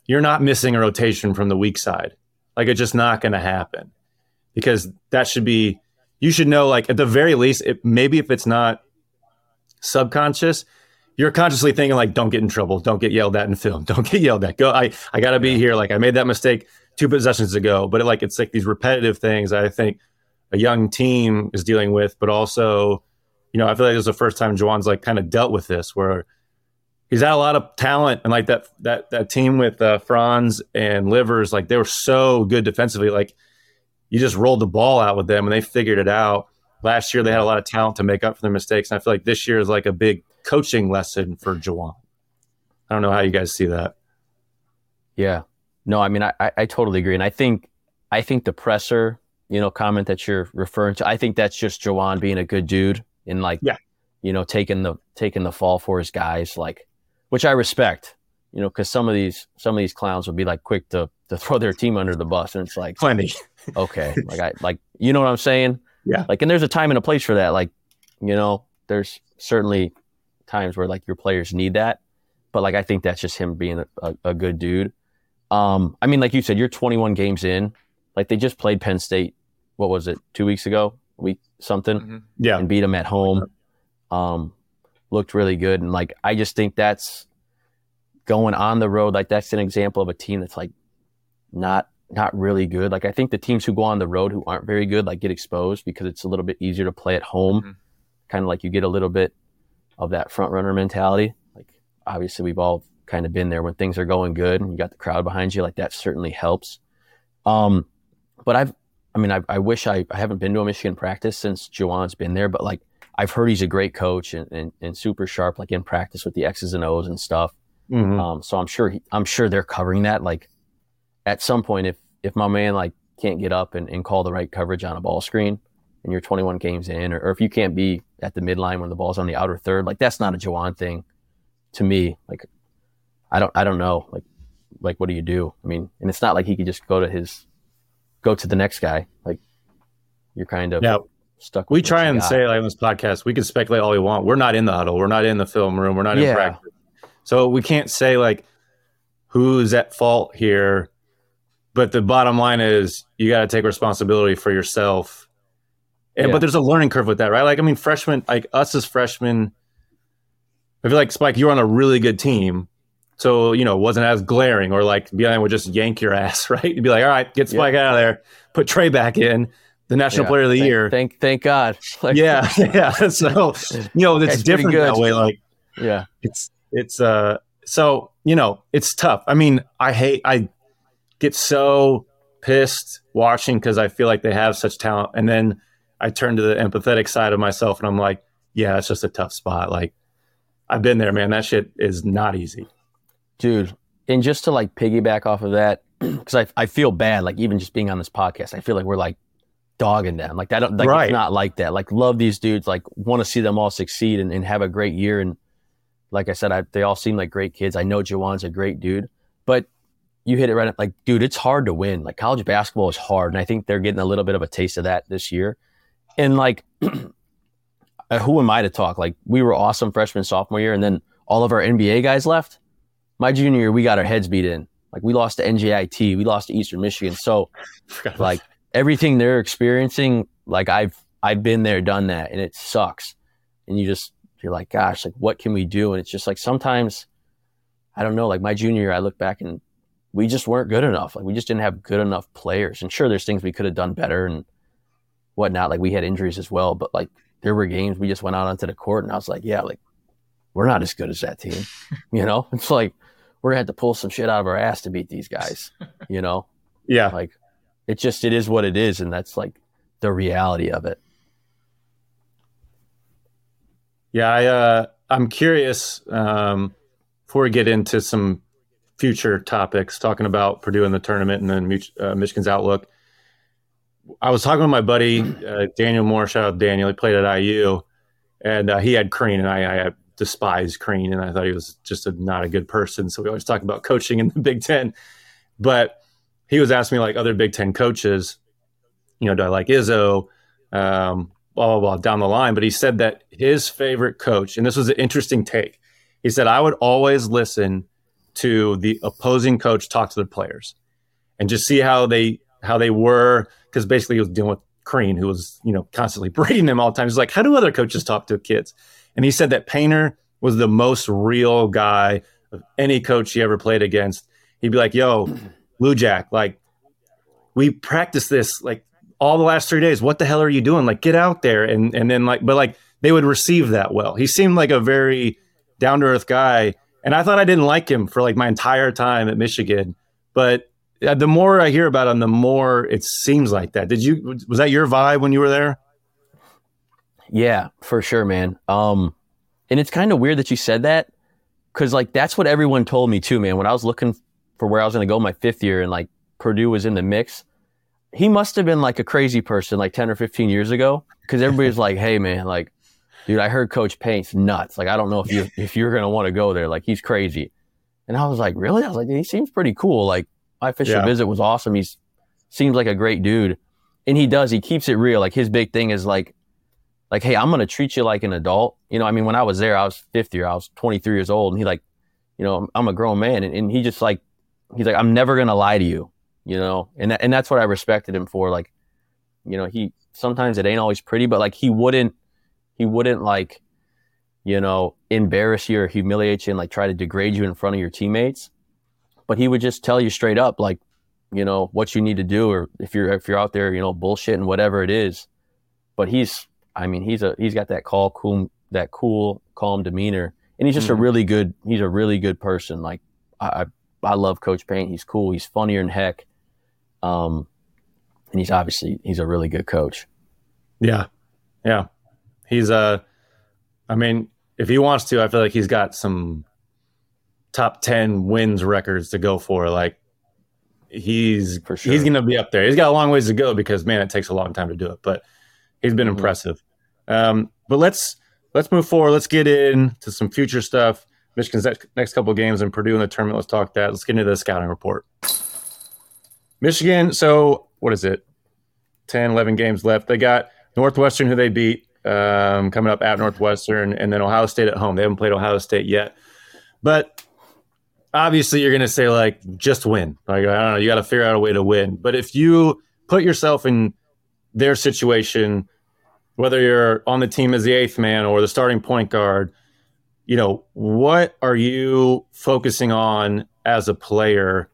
you're not missing a rotation from the weak side. Like it's just not going to happen because that should be, you should know, like at the very least, it, maybe if it's not subconscious, you're consciously thinking like, don't get in trouble, don't get yelled at in film, *laughs* don't get yelled at. Go, I, I got to be here. Like I made that mistake two possessions ago, but it, like it's like these repetitive things. I think a young team is dealing with, but also, you know, I feel like this is the first time Juwan's like kind of dealt with this where he's had a lot of talent and like that that that team with uh, Franz and Livers, like they were so good defensively. Like you just rolled the ball out with them and they figured it out. Last year they had a lot of talent to make up for their mistakes. And I feel like this year is like a big coaching lesson for Juwan. I don't know how you guys see that. Yeah. No, I mean I, I totally agree. And I think I think the presser you know, comment that you're referring to. I think that's just Juwan being a good dude and like, yeah, you know, taking the taking the fall for his guys, like, which I respect. You know, because some of these some of these clowns will be like quick to to throw their team under the bus, and it's like plenty. *laughs* okay, like I like you know what I'm saying? Yeah. Like, and there's a time and a place for that. Like, you know, there's certainly times where like your players need that, but like I think that's just him being a, a, a good dude. Um, I mean, like you said, you're 21 games in. Like they just played Penn State. What was it? Two weeks ago, week something. Mm-hmm. Yeah, and beat them at home. Um, looked really good, and like I just think that's going on the road. Like that's an example of a team that's like not not really good. Like I think the teams who go on the road who aren't very good like get exposed because it's a little bit easier to play at home. Mm-hmm. Kind of like you get a little bit of that front runner mentality. Like obviously we've all kind of been there when things are going good and you got the crowd behind you. Like that certainly helps. Um, but I've, I mean, I, I wish I, I haven't been to a Michigan practice since Juwan's been there, but like I've heard he's a great coach and, and, and super sharp, like in practice with the X's and O's and stuff. Mm-hmm. Um, so I'm sure he, I'm sure they're covering that. Like at some point, if if my man like can't get up and, and call the right coverage on a ball screen, and you're 21 games in, or, or if you can't be at the midline when the ball's on the outer third, like that's not a Juwan thing to me. Like I don't I don't know. Like like what do you do? I mean, and it's not like he could just go to his go to the next guy. Like you're kind of yeah. stuck. we try and say like on this podcast, we can speculate all we want. We're not in the huddle. We're not in the film room. We're not yeah. in practice. So we can't say like who's at fault here. But the bottom line is you got to take responsibility for yourself. And, yeah. But there's a learning curve with that, right? Like, I mean, freshmen, like us as freshmen, I feel like Spike, you're on a really good team. So, you know, it wasn't as glaring or like BIN would just yank your ass, *laughs* right? You'd be like, all right, get Spike out of there, put Trey back in, the national yeah, player of the thank, year. Thank thank God. *laughs* Like, yeah, *laughs* yeah. So, you know, it's different that way. Like, yeah. It's it's uh so, you know, it's tough. I mean, I hate I get so pissed watching because I feel like they have such talent. And then I turn to the empathetic side of myself and I'm like, yeah, it's just a tough spot. Like I've been there, man. That shit is not easy dude. And just to like piggyback off of that, *clears throat* because I I feel bad, like even just being on this podcast, I feel like we're like dogging them. Like that, like right. it's not like that. Like love these dudes. Like want to see them all succeed and, and have a great year. And like I said, I, they all seem like great kids. I know Juwan's a great dude, but you hit it right. Like, dude, it's hard to win. Like college basketball is hard, and I think they're getting a little bit of a taste of that this year. And like, *clears throat* uh, who am I to talk? Like, we were awesome freshman sophomore year, and then all of our NBA guys left. My junior year, we got our heads beat in. Like, we lost to NJIT, we lost to Eastern Michigan. So, *laughs* like, everything they're experiencing, like I've I've been there, done that, and it sucks. And you just you're like, gosh, like what can we do? And it's just like sometimes I don't know. Like my junior year, I look back and we just weren't good enough. Like we just didn't have good enough players. And sure, there's things we could have done better and whatnot. Like we had injuries as well, but like there were games we just went out onto the court and I was like, yeah, like we're not as good as that team. *laughs* you know, it's like we're gonna have to pull some shit out of our ass to beat these guys. *laughs* You know, yeah, like it just it is what it is, and that's like the reality of it. Yeah, I uh, I'm curious. Um, before we get into some future topics, talking about Purdue in the tournament and then uh, Michigan's outlook, I was talking with my buddy uh, Daniel Moore. Shout out Daniel. He played at IU, and uh, he had Crean, and I, I despise Crean and I thought he was just a, not a good person. So we always talk about coaching in the *laughs* Big Ten, but he was asking me like other Big Ten coaches, you know, do I like Izzo? Um, blah, blah, blah, down the line. But he said that his favorite coach, and this was an interesting take. He said, I would always listen to the opposing coach talk to the players and just see how they how they were because basically he was dealing with Crean, who was you know constantly *laughs* berating them all the time. He's like, how do other coaches talk to kids? And he said that Painter was the most real guy of any coach he ever played against. He'd be like, "Yo, *clears throat* Lou Jack, like we practiced this like all the last three days. What the hell are you doing? Like, get out there. And and then like, but like they would receive that well. He seemed like a very down to earth guy, and I thought I didn't like him for like my entire time at Michigan. But uh, the more I hear about him, the more it seems like that. Did you was that your vibe when you were there? Yeah, for sure, man. Um, and it's kind of weird that you said that because like that's what everyone told me too, man. When I was looking for where I was going to go my fifth year and like Purdue was in the mix, he must have been like a crazy person like 10 or 15 years ago because everybody's like, hey, man, like, dude, I heard Coach Paint's nuts. Like, I don't know if you if you're going to want to go there. Like, he's crazy. And I was like, really? I was like, he seems pretty cool. Like, my official yeah. visit was awesome. He's seems like a great dude. And he does, he keeps it real. Like, his big thing is like, like, hey, I'm going to treat you like an adult. You know, I mean, when I was there, I was 50 or I was 23 years old. And he like, you know, I'm a grown man. And, and he just like, he's like, I'm never going to lie to you you know, and and that's what I respected him for. Like, you know, he sometimes it ain't always pretty, but like he wouldn't he wouldn't like, you know, embarrass you or humiliate you and like try to degrade you in front of your teammates. But he would just tell you straight up, like, you know, what you need to do, or if you're if you're out there, you know, bullshit and whatever it is. But he's, I mean, he's a he's got that cool, cool, that cool, calm demeanor, and he's just mm-hmm. a really good. He's a really good person. Like I, I love Coach Paint. He's cool. He's funnier than heck. Um, and he's obviously he's a really good coach. Yeah, yeah, he's a. Uh, I mean, if he wants to, I feel like he's got some top ten wins records to go for. Like he's for sure. he's going to be up there. He's got a long ways to go because man, it takes a long time to do it. But he's been mm-hmm. impressive. Um, but let's let's move forward. Let's get into some future stuff. Michigan's next, couple games and Purdue in the tournament. Let's talk that. Let's get into the scouting report. Michigan, so what is it? 10, 11 games left. They got Northwestern, who they beat, um, coming up at Northwestern, and then Ohio State at home. They haven't played Ohio State yet. But obviously, you're going to say, like, just win. Like, I don't know, you got to figure out a way to win. But if you put yourself in their situation, whether you're on the team as the eighth man or the starting point guard, you know, what are you focusing on as a player?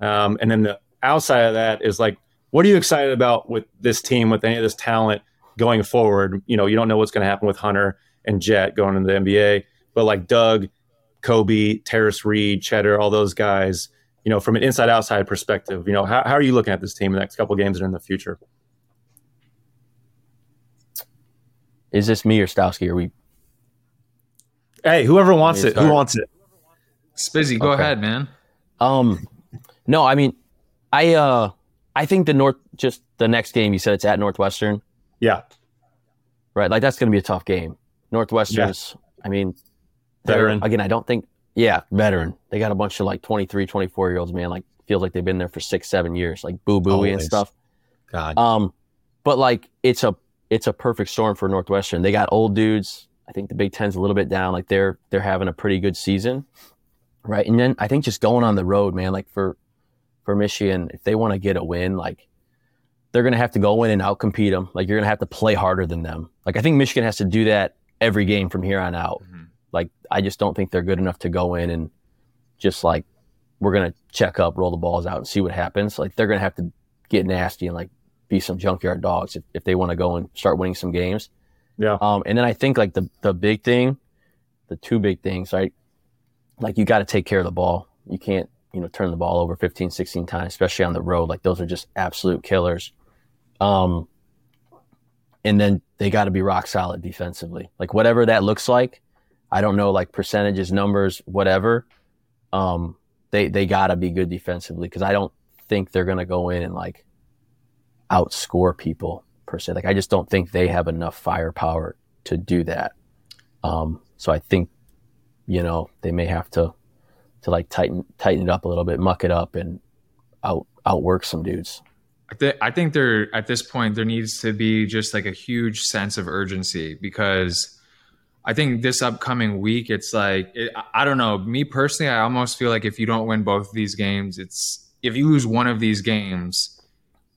Um, and then the outside of that is like, what are you excited about with this team, with any of this talent going forward? You know, you don't know what's going to happen with Hunter and Jett going into the NBA, but like Dug, Kobe, Tarris Reed, Tschetter, all those guys, you know, from an inside outside perspective, you know, how, how are you looking at this team in the next couple games and in the future? Is this me or Stowski? Are we? Hey, whoever wants it, who wants it? Spizzy, go okay. ahead, man. Um, no, I mean, I uh I think the North just the next game you said it's at Northwestern. Yeah. Right. Like that's gonna be a tough game. Northwestern's yeah. I mean, veteran. Again, I don't think. Yeah, veteran. They got a bunch of like 23, 24 year olds, man. Like feels like they've been there for six, seven years, like Boo Buie and stuff. God. Um, but like it's a it's a perfect storm for Northwestern. They got old dudes. I think the Big Ten's a little bit down. Like they're they're having a pretty good season, right? And then I think just going on the road, man. Like for for Michigan, if they want to get a win, like they're going to have to go in and outcompete them. Like you're going to have to play harder than them. Like I think Michigan has to do that every game from here on out. Mm-hmm. Like I just don't think they're good enough to go in and just like we're going to check up, roll the balls out and see what happens. Like they're going to have to get nasty and like be some junkyard dogs if, if they want to go and start winning some games. Yeah. Um, and then I think like the, the big thing, the two big things, right? Like you got to take care of the ball. You can't, you know, turn the ball over 15, 16 times, especially on the road. Like those are just absolute killers. Um, and then they got to be rock solid defensively. Like whatever that looks like, I don't know, like percentages, numbers, whatever. Um, they they got to be good defensively because I don't think they're going to go in and like outscore people per se. Like I just don't think they have enough firepower to do that. Um, so I think you know they may have to to like tighten tighten it up a little bit, muck it up, and out outwork some dudes. I, th- I think there at this point there needs to be just like a huge sense of urgency because I think this upcoming week it's like it, I don't know me personally I almost feel like if you don't win both of these games it's if you lose one of these games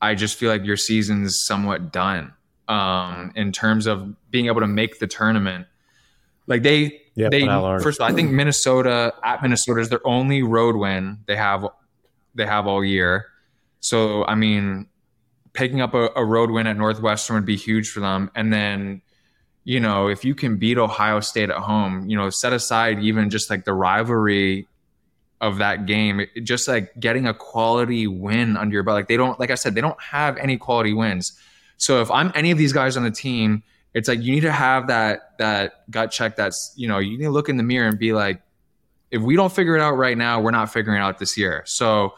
I just feel like your season's somewhat done um, in terms of being able to make the tournament. Like they yep, they first of all I think Minnesota at Minnesota is their only road win they have they have all year. So, I mean, picking up a, a road win at Northwestern would be huge for them. And then, you know, if you can beat Ohio State at home, you know, set aside even just like the rivalry of that game, just like getting a quality win under your belt. Like they don't, like I said, they don't have any quality wins. So if I'm any of these guys on the team, it's like you need to have that that gut check. That's you know you need to look in the mirror and be like, if we don't figure it out right now, we're not figuring it out this year. So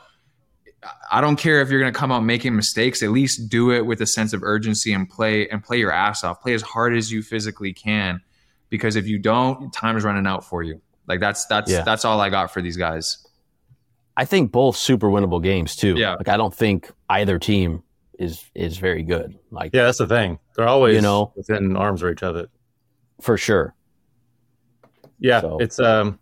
I don't care if you're going to come out making mistakes. At least do it with a sense of urgency and play and play your ass off. Play as hard as you physically can, because if you don't, time is running out for you. Like that's that's yeah. that's all I got for these guys. I think both super winnable games too. Yeah. Like I don't think either team is is very good. Like yeah, that's the thing. They're always you know within arms reach of it. For sure. Yeah, so. it's um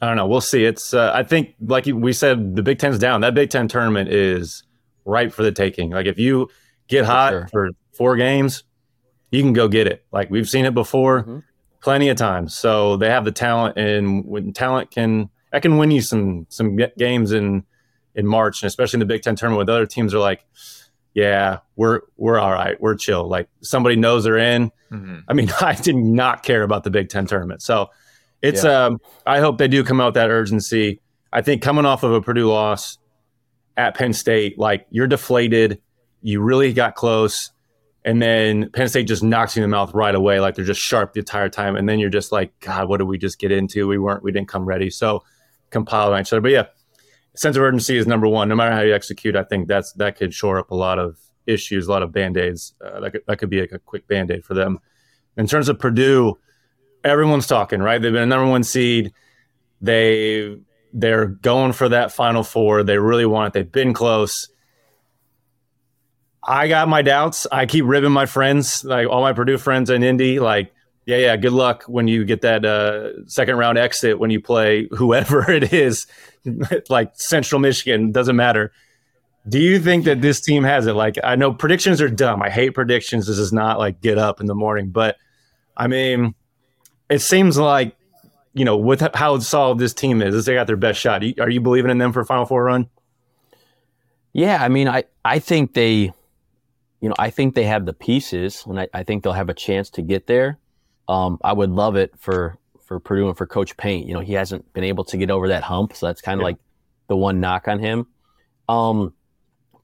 I don't know. We'll see. It's uh, I think like we said, the Big Ten's down. That Big Ten tournament is ripe for the taking. Like if you get hot for, sure. for four games, you can go get it. Like we've seen it before, mm-hmm. Plenty of times. So they have the talent, and when talent can, that can win you some some games in in March, and especially in the Big Ten tournament, with other teams are like, yeah, we're we're all right, we're chill. Like somebody knows they're in. Mm-hmm. I mean, *laughs* I did not care about the Big Ten tournament, so it's yeah. um I hope they do come out with that urgency. I think coming off of a Purdue loss at Penn State, like you're deflated, you really got close, and then Penn State just knocks you in the mouth right away, like they're just sharp the entire time, and then you're just like, God, what did we just get into? We weren't, we didn't come ready. So compile each other. But yeah, sense of urgency is number one. No matter how you execute, I think that's that could shore up a lot of issues, a lot of band aids. Uh, that could that could be like a quick band aid for them. In terms of Purdue everyone's talking, right? They've been a number one seed. They they're going for that final four. They really want it. They've been close. I got my doubts. I keep ribbing my friends, like all my Purdue friends in Indy, like, yeah, yeah, good luck when you get that uh, second round exit when you play whoever *laughs* it is, *laughs* like Central Michigan, doesn't matter. Do you think that this team has it? Like, I know predictions are dumb. I hate predictions. This is not like get up in the morning, but I mean, it seems like you know with how solid this team is, they got their best shot. Are you believing in them for a Final Four run? Yeah, I mean, I I think they, you know, I think they have the pieces, and I, I think they'll have a chance to get there. Um, I would love it for for Purdue and for Coach Paint. You know, he hasn't been able to get over that hump, so that's kind of yeah. like the one knock on him. Um,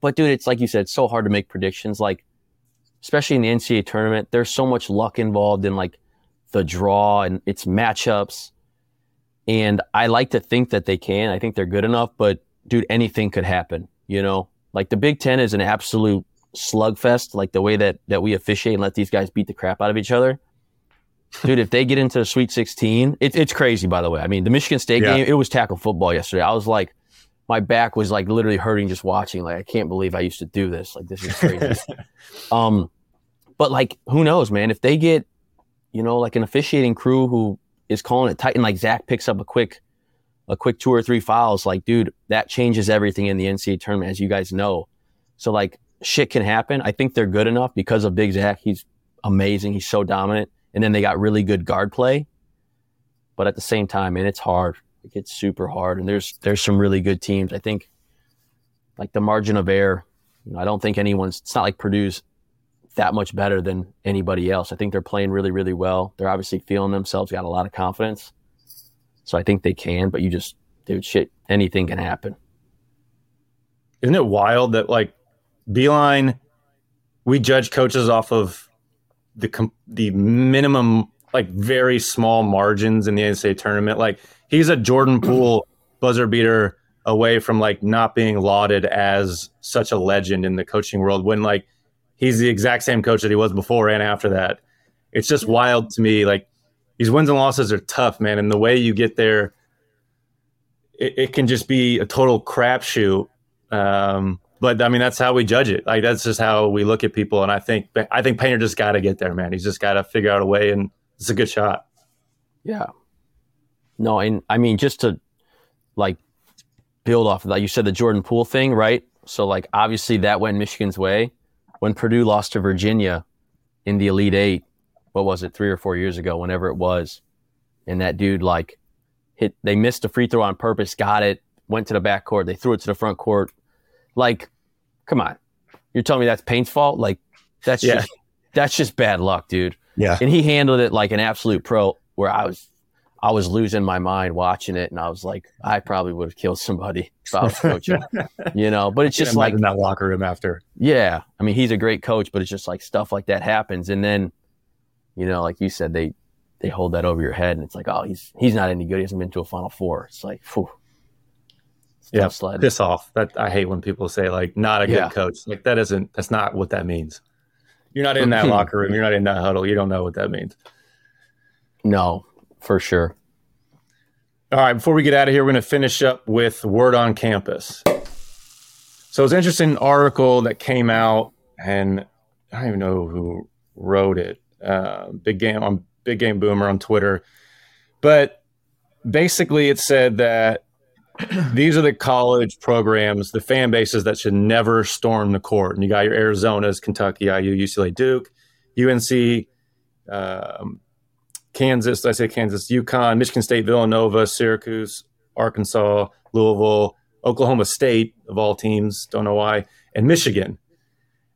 but dude, it's like you said, it's so hard to make predictions. Like, especially in the NCAA tournament, there's so much luck involved in like the draw and its matchups. And I like to think that they can. I think they're good enough, but dude, anything could happen, you know? Like the Big Ten is an absolute slugfest, like the way that, that we officiate and let these guys beat the crap out of each other. dude, if they get into the Sweet 16, it, it's crazy. By the way, I mean the Michigan State yeah. game, it was tackle football yesterday. I was like, my back was like literally hurting just watching. Like I can't believe I used to do this. Like this is crazy. *laughs* um, but like who knows, man? If they get, you know, like an officiating crew who is calling it tight and like Zach picks up a quick, a quick two or three fouls, like dude, that changes everything in the NCAA tournament, as you guys know. So like shit can happen. I think they're good enough because of Big Zach. He's amazing. He's so dominant. And then they got really good guard play. But at the same time, man, it's hard. It gets super hard. And there's there's some really good teams. I think like the margin of error, you know, I don't think anyone's it's not like Purdue's that much better than anybody else. I think they're playing really, really well. They're obviously feeling themselves, got a lot of confidence. So I think they can, but you just dude, shit, anything can happen. Isn't it wild that like Beilein, we judge coaches off of the the minimum, like very small margins in the NCAA tournament. Like he's a Jordan *clears throat* Poole buzzer beater away from like not being lauded as such a legend in the coaching world when like he's the exact same coach that he was before and after that. It's just wild to me. Like these wins and losses are tough, man, and the way you get there, it, it can just be a total crapshoot. Um, but I mean, that's how we judge it. Like that's just how we look at people. And I think I think Painter just got to get there, man. He's just got to figure out a way, and it's a good shot. Yeah. No, and I mean, just to like build off of that, you said the Jordan Poole thing, right? So like, obviously that went Michigan's way when Purdue lost to Virginia in the Elite Eight. What was it, three or four years ago? Whenever it was, and that dude like hit. They missed a free throw on purpose, got it, went to the back court. They threw it to the front court like, come on, you're telling me that's Payne's fault? Like, that's yeah. just that's just bad luck, dude. Yeah. And he handled it like an absolute pro. Where I was, I was losing my mind watching it, and I was like, I probably would have killed somebody if I was coaching, *laughs* you know. But it's just like in that locker room after. Yeah, I mean, he's a great coach, but it's just like stuff like that happens, and then, you know, like you said, they they hold that over your head, and it's like, oh, he's he's not any good. He hasn't been to a Final Four. It's like, whew, yeah, sled. piss off. That I hate when people say like not a good yeah. coach. Like that isn't that's not what that means. You're not in that *clears throat* locker room. You're not in that huddle. You don't know what that means. No, for sure. All right, before we get out of here, we're going to finish up with word on campus. So it's an interesting article that came out, and I don't even know who wrote it. Uh, big game on Big Game Boomer on Twitter, but basically it said that *clears throat* these are the college programs, the fan bases that should never storm the court. And you got your Arizona's, Kentucky, IU, UCLA, Duke, UNC, um, Kansas, I say Kansas, UConn, Michigan State, Villanova, Syracuse, Arkansas, Louisville, Oklahoma State, of all teams, don't know why, and Michigan.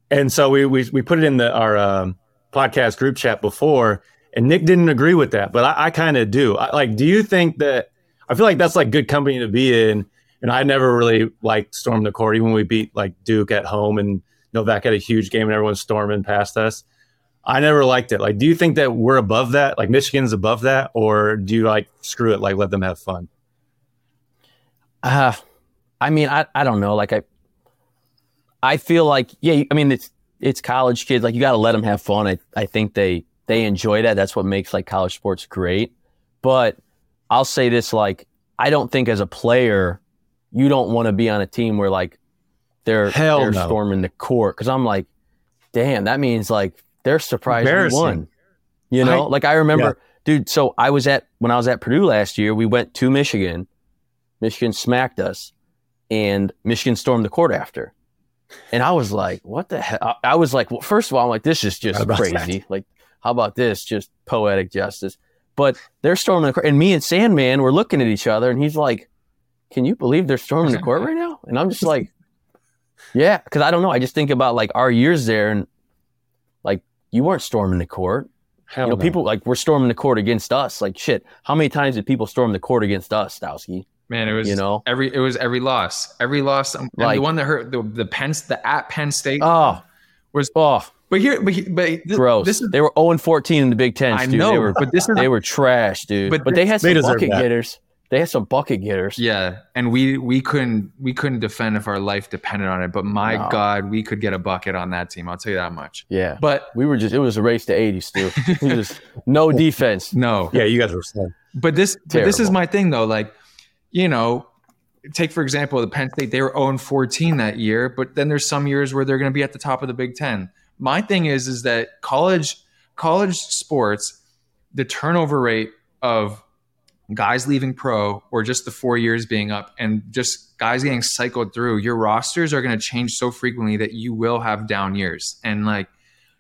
And so we we, we put it in the our um, podcast group chat before, and Nik didn't agree with that, but I, I kind of do. I, like, do you think that I feel like that's like good company to be in. And I never really like stormed the court, even when we beat like Duke at home and Novak had a huge game and everyone's storming past us. I never liked it. Like, do you think that we're above that? Like Michigan's above that, or do you like screw it, like let them have fun? Uh I mean, I, I don't know. Like I I feel like yeah, I mean it's it's college kids. Like you got to let them have fun. I I think they they enjoy that. That's what makes like college sports great. But I'll say this like I don't think as a player you don't want to be on a team where like they're Hell they're no. storming the court because I'm like, damn, that means like they're surprised we won. You know, I, like I remember, yeah. dude. So I was at when I was at Purdue last year. We went to Michigan. Michigan smacked us, and Michigan stormed the court after. And I was like, what the hell? I, I was like, well, first of all, I'm like, this is just crazy. That? Like, how about this? Just poetic justice. But they're storming the court, and me and Sandman were looking at each other, and he's like, "Can you believe they're storming the court right now?" And I'm just *laughs* like, "Yeah," because I don't know. I just think about like our years there, and like you weren't storming the court. Hell you know, no. people like were storming the court against us. Like shit, how many times did people storm the court against us, Stowski? Man, it was you know every it was every loss, every loss. Like, the one that hurt the the Penn the at Penn State. Oh, was oh but here, but, but this, gross. This is, they were zero oh and fourteen in the Big Ten. I know, they were, but this is they were trash, dude. But, but they had some bucket getters. they had some bucket getters. Yeah, and we we couldn't we couldn't defend if our life depended on it. But my no. God, we could get a bucket on that team. I'll tell you that much. Yeah, but we were just it was a race to eighty still. *laughs* just no defense. No. Yeah, you guys were. But this but this is my thing though. Like, you know, take for example the Penn State. They were 0 14 that year, but then there's some years where they're going to be at the top of the Big Ten. My thing is is that college college sports, the turnover rate of guys leaving pro or just the four years being up and just guys getting cycled through, your rosters are going to change so frequently that you will have down years. And like,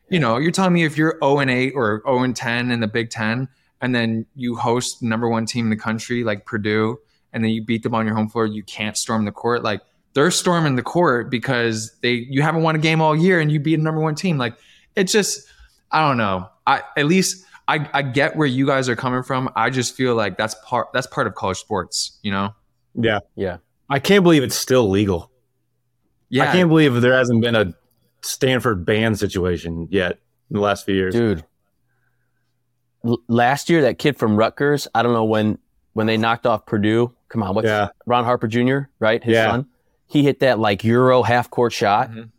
you know, you're telling me if you're 0 and 8 or 0 and 10 in the Big Ten, and then you host number one team in the country like Purdue, and then you beat them on your home floor, you can't storm the court. Like they're storming the court because they you haven't won a game all year and you beat a number one team. Like it's just I don't know. I at least I, I get where you guys are coming from. I just feel like that's part that's part of college sports, you know? Yeah. Yeah. I can't believe it's still legal. Yeah. I can't believe there hasn't been a Stanford ban situation yet in the last few years. Dude. L- last year that kid from Rutgers, I don't know when when they knocked off Purdue. Come on, what's yeah. Ron Harper Jr., right? His yeah. son. He hit that like Euro half court shot. Mm-hmm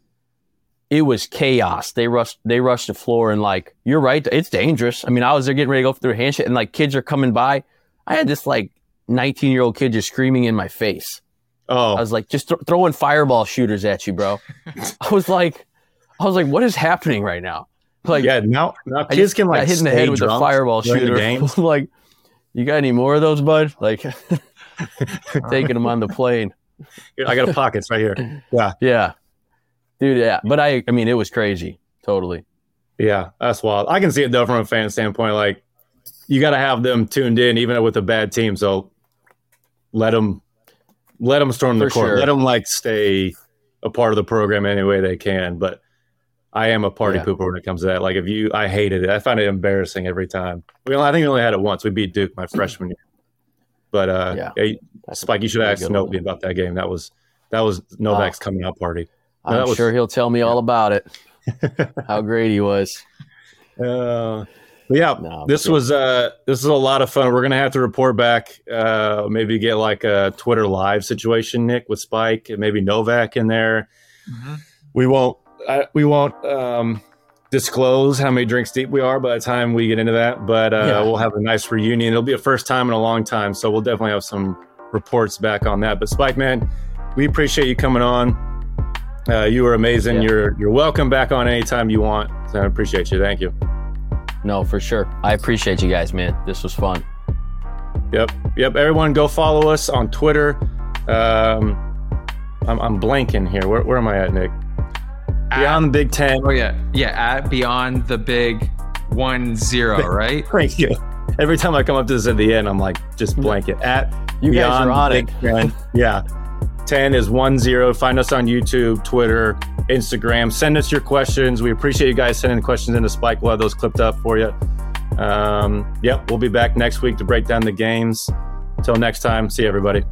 it was chaos. They rushed, they rushed the floor and like, you're right. It's dangerous. I mean, I was there getting ready to go through a handshake and like kids are coming by. I had this like 19 year old kid just screaming in my face. Oh, I was like, just th- throwing fireball shooters at you, bro. *laughs* I was like, I was like, what is happening right now? Like, yeah, now, now kids can like hit in the head with a fireball shooter. *laughs* like, you got any more of those, bud? Like, *laughs* taking them on the plane. I got a pockets right here. *clears throat* Yeah. Yeah dude. Yeah, but I, I mean, it was crazy. Totally. Yeah, that's wild. I can see it though from a fan standpoint. Like, you got to have them tuned in, even with a bad team. So let them, let them storm the For court. Sure. Let them like stay a part of the program any way they can. But I am a party yeah. pooper when it comes to that. Like, if you, I hated it. I find it embarrassing every time. We only, I think we only had it once. We beat Duke my *clears throat* freshman year. But uh, yeah, yeah Spike, you should ask Novi about that game. That was that was Novak's uh, coming out party. I'm was, sure he'll tell me all about it. *laughs* how great he was. Uh, yeah, no, this was uh, this is a lot of fun. We're gonna have to report back. Uh, maybe get like a Twitter live situation, Nik, with Spike, and maybe Novak in there. Mm-hmm. We won't. I, we won't um, disclose how many drinks deep we are by the time we get into that, but uh, yeah. we'll have a nice reunion. It'll be a first time in a long time, so we'll definitely have some reports back on that. But Spike, man, we appreciate you coming on. Uh, you were amazing. Yeah. You're you're welcome back on anytime you want. So I appreciate you. Thank you. No, for sure. I appreciate you guys, man. This was fun. Yep, yep. Everyone, go follow us on Twitter. Um, I'm, I'm blanking here. Where, where am I at, Nik? Beyond the Big Ten. Oh yeah, yeah. At Beyond the Big One Zero, *laughs* right? Thank you. Every time I come up to this at the end, I'm like, just blanket. At you Beyond guys are on Big it. Ten. *laughs* Yeah. 10 is 10. Find us on YouTube, Twitter, Instagram. Send us your questions. We appreciate you guys sending questions into Spike. We'll have those clipped up for you. Um, yep, we'll be back next week to break down the games. Until next time, see everybody.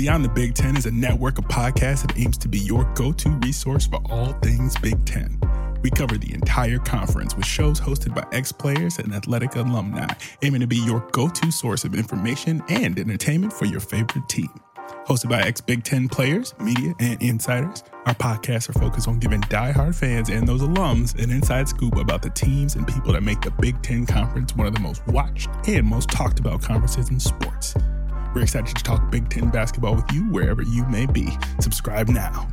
Beyond the Big Ten is a network of podcasts that aims to be your go to resource for all things Big Ten. We cover the entire conference with shows hosted by ex players and athletic alumni, aiming to be your go to source of information and entertainment for your favorite team. Hosted by ex Big Ten players, media, and insiders, our podcasts are focused on giving die-hard fans and those alums an inside scoop about the teams and people that make the Big Ten Conference one of the most watched and most talked about conferences in sports. We're excited to talk Big Ten basketball with you wherever you may be. Subscribe now.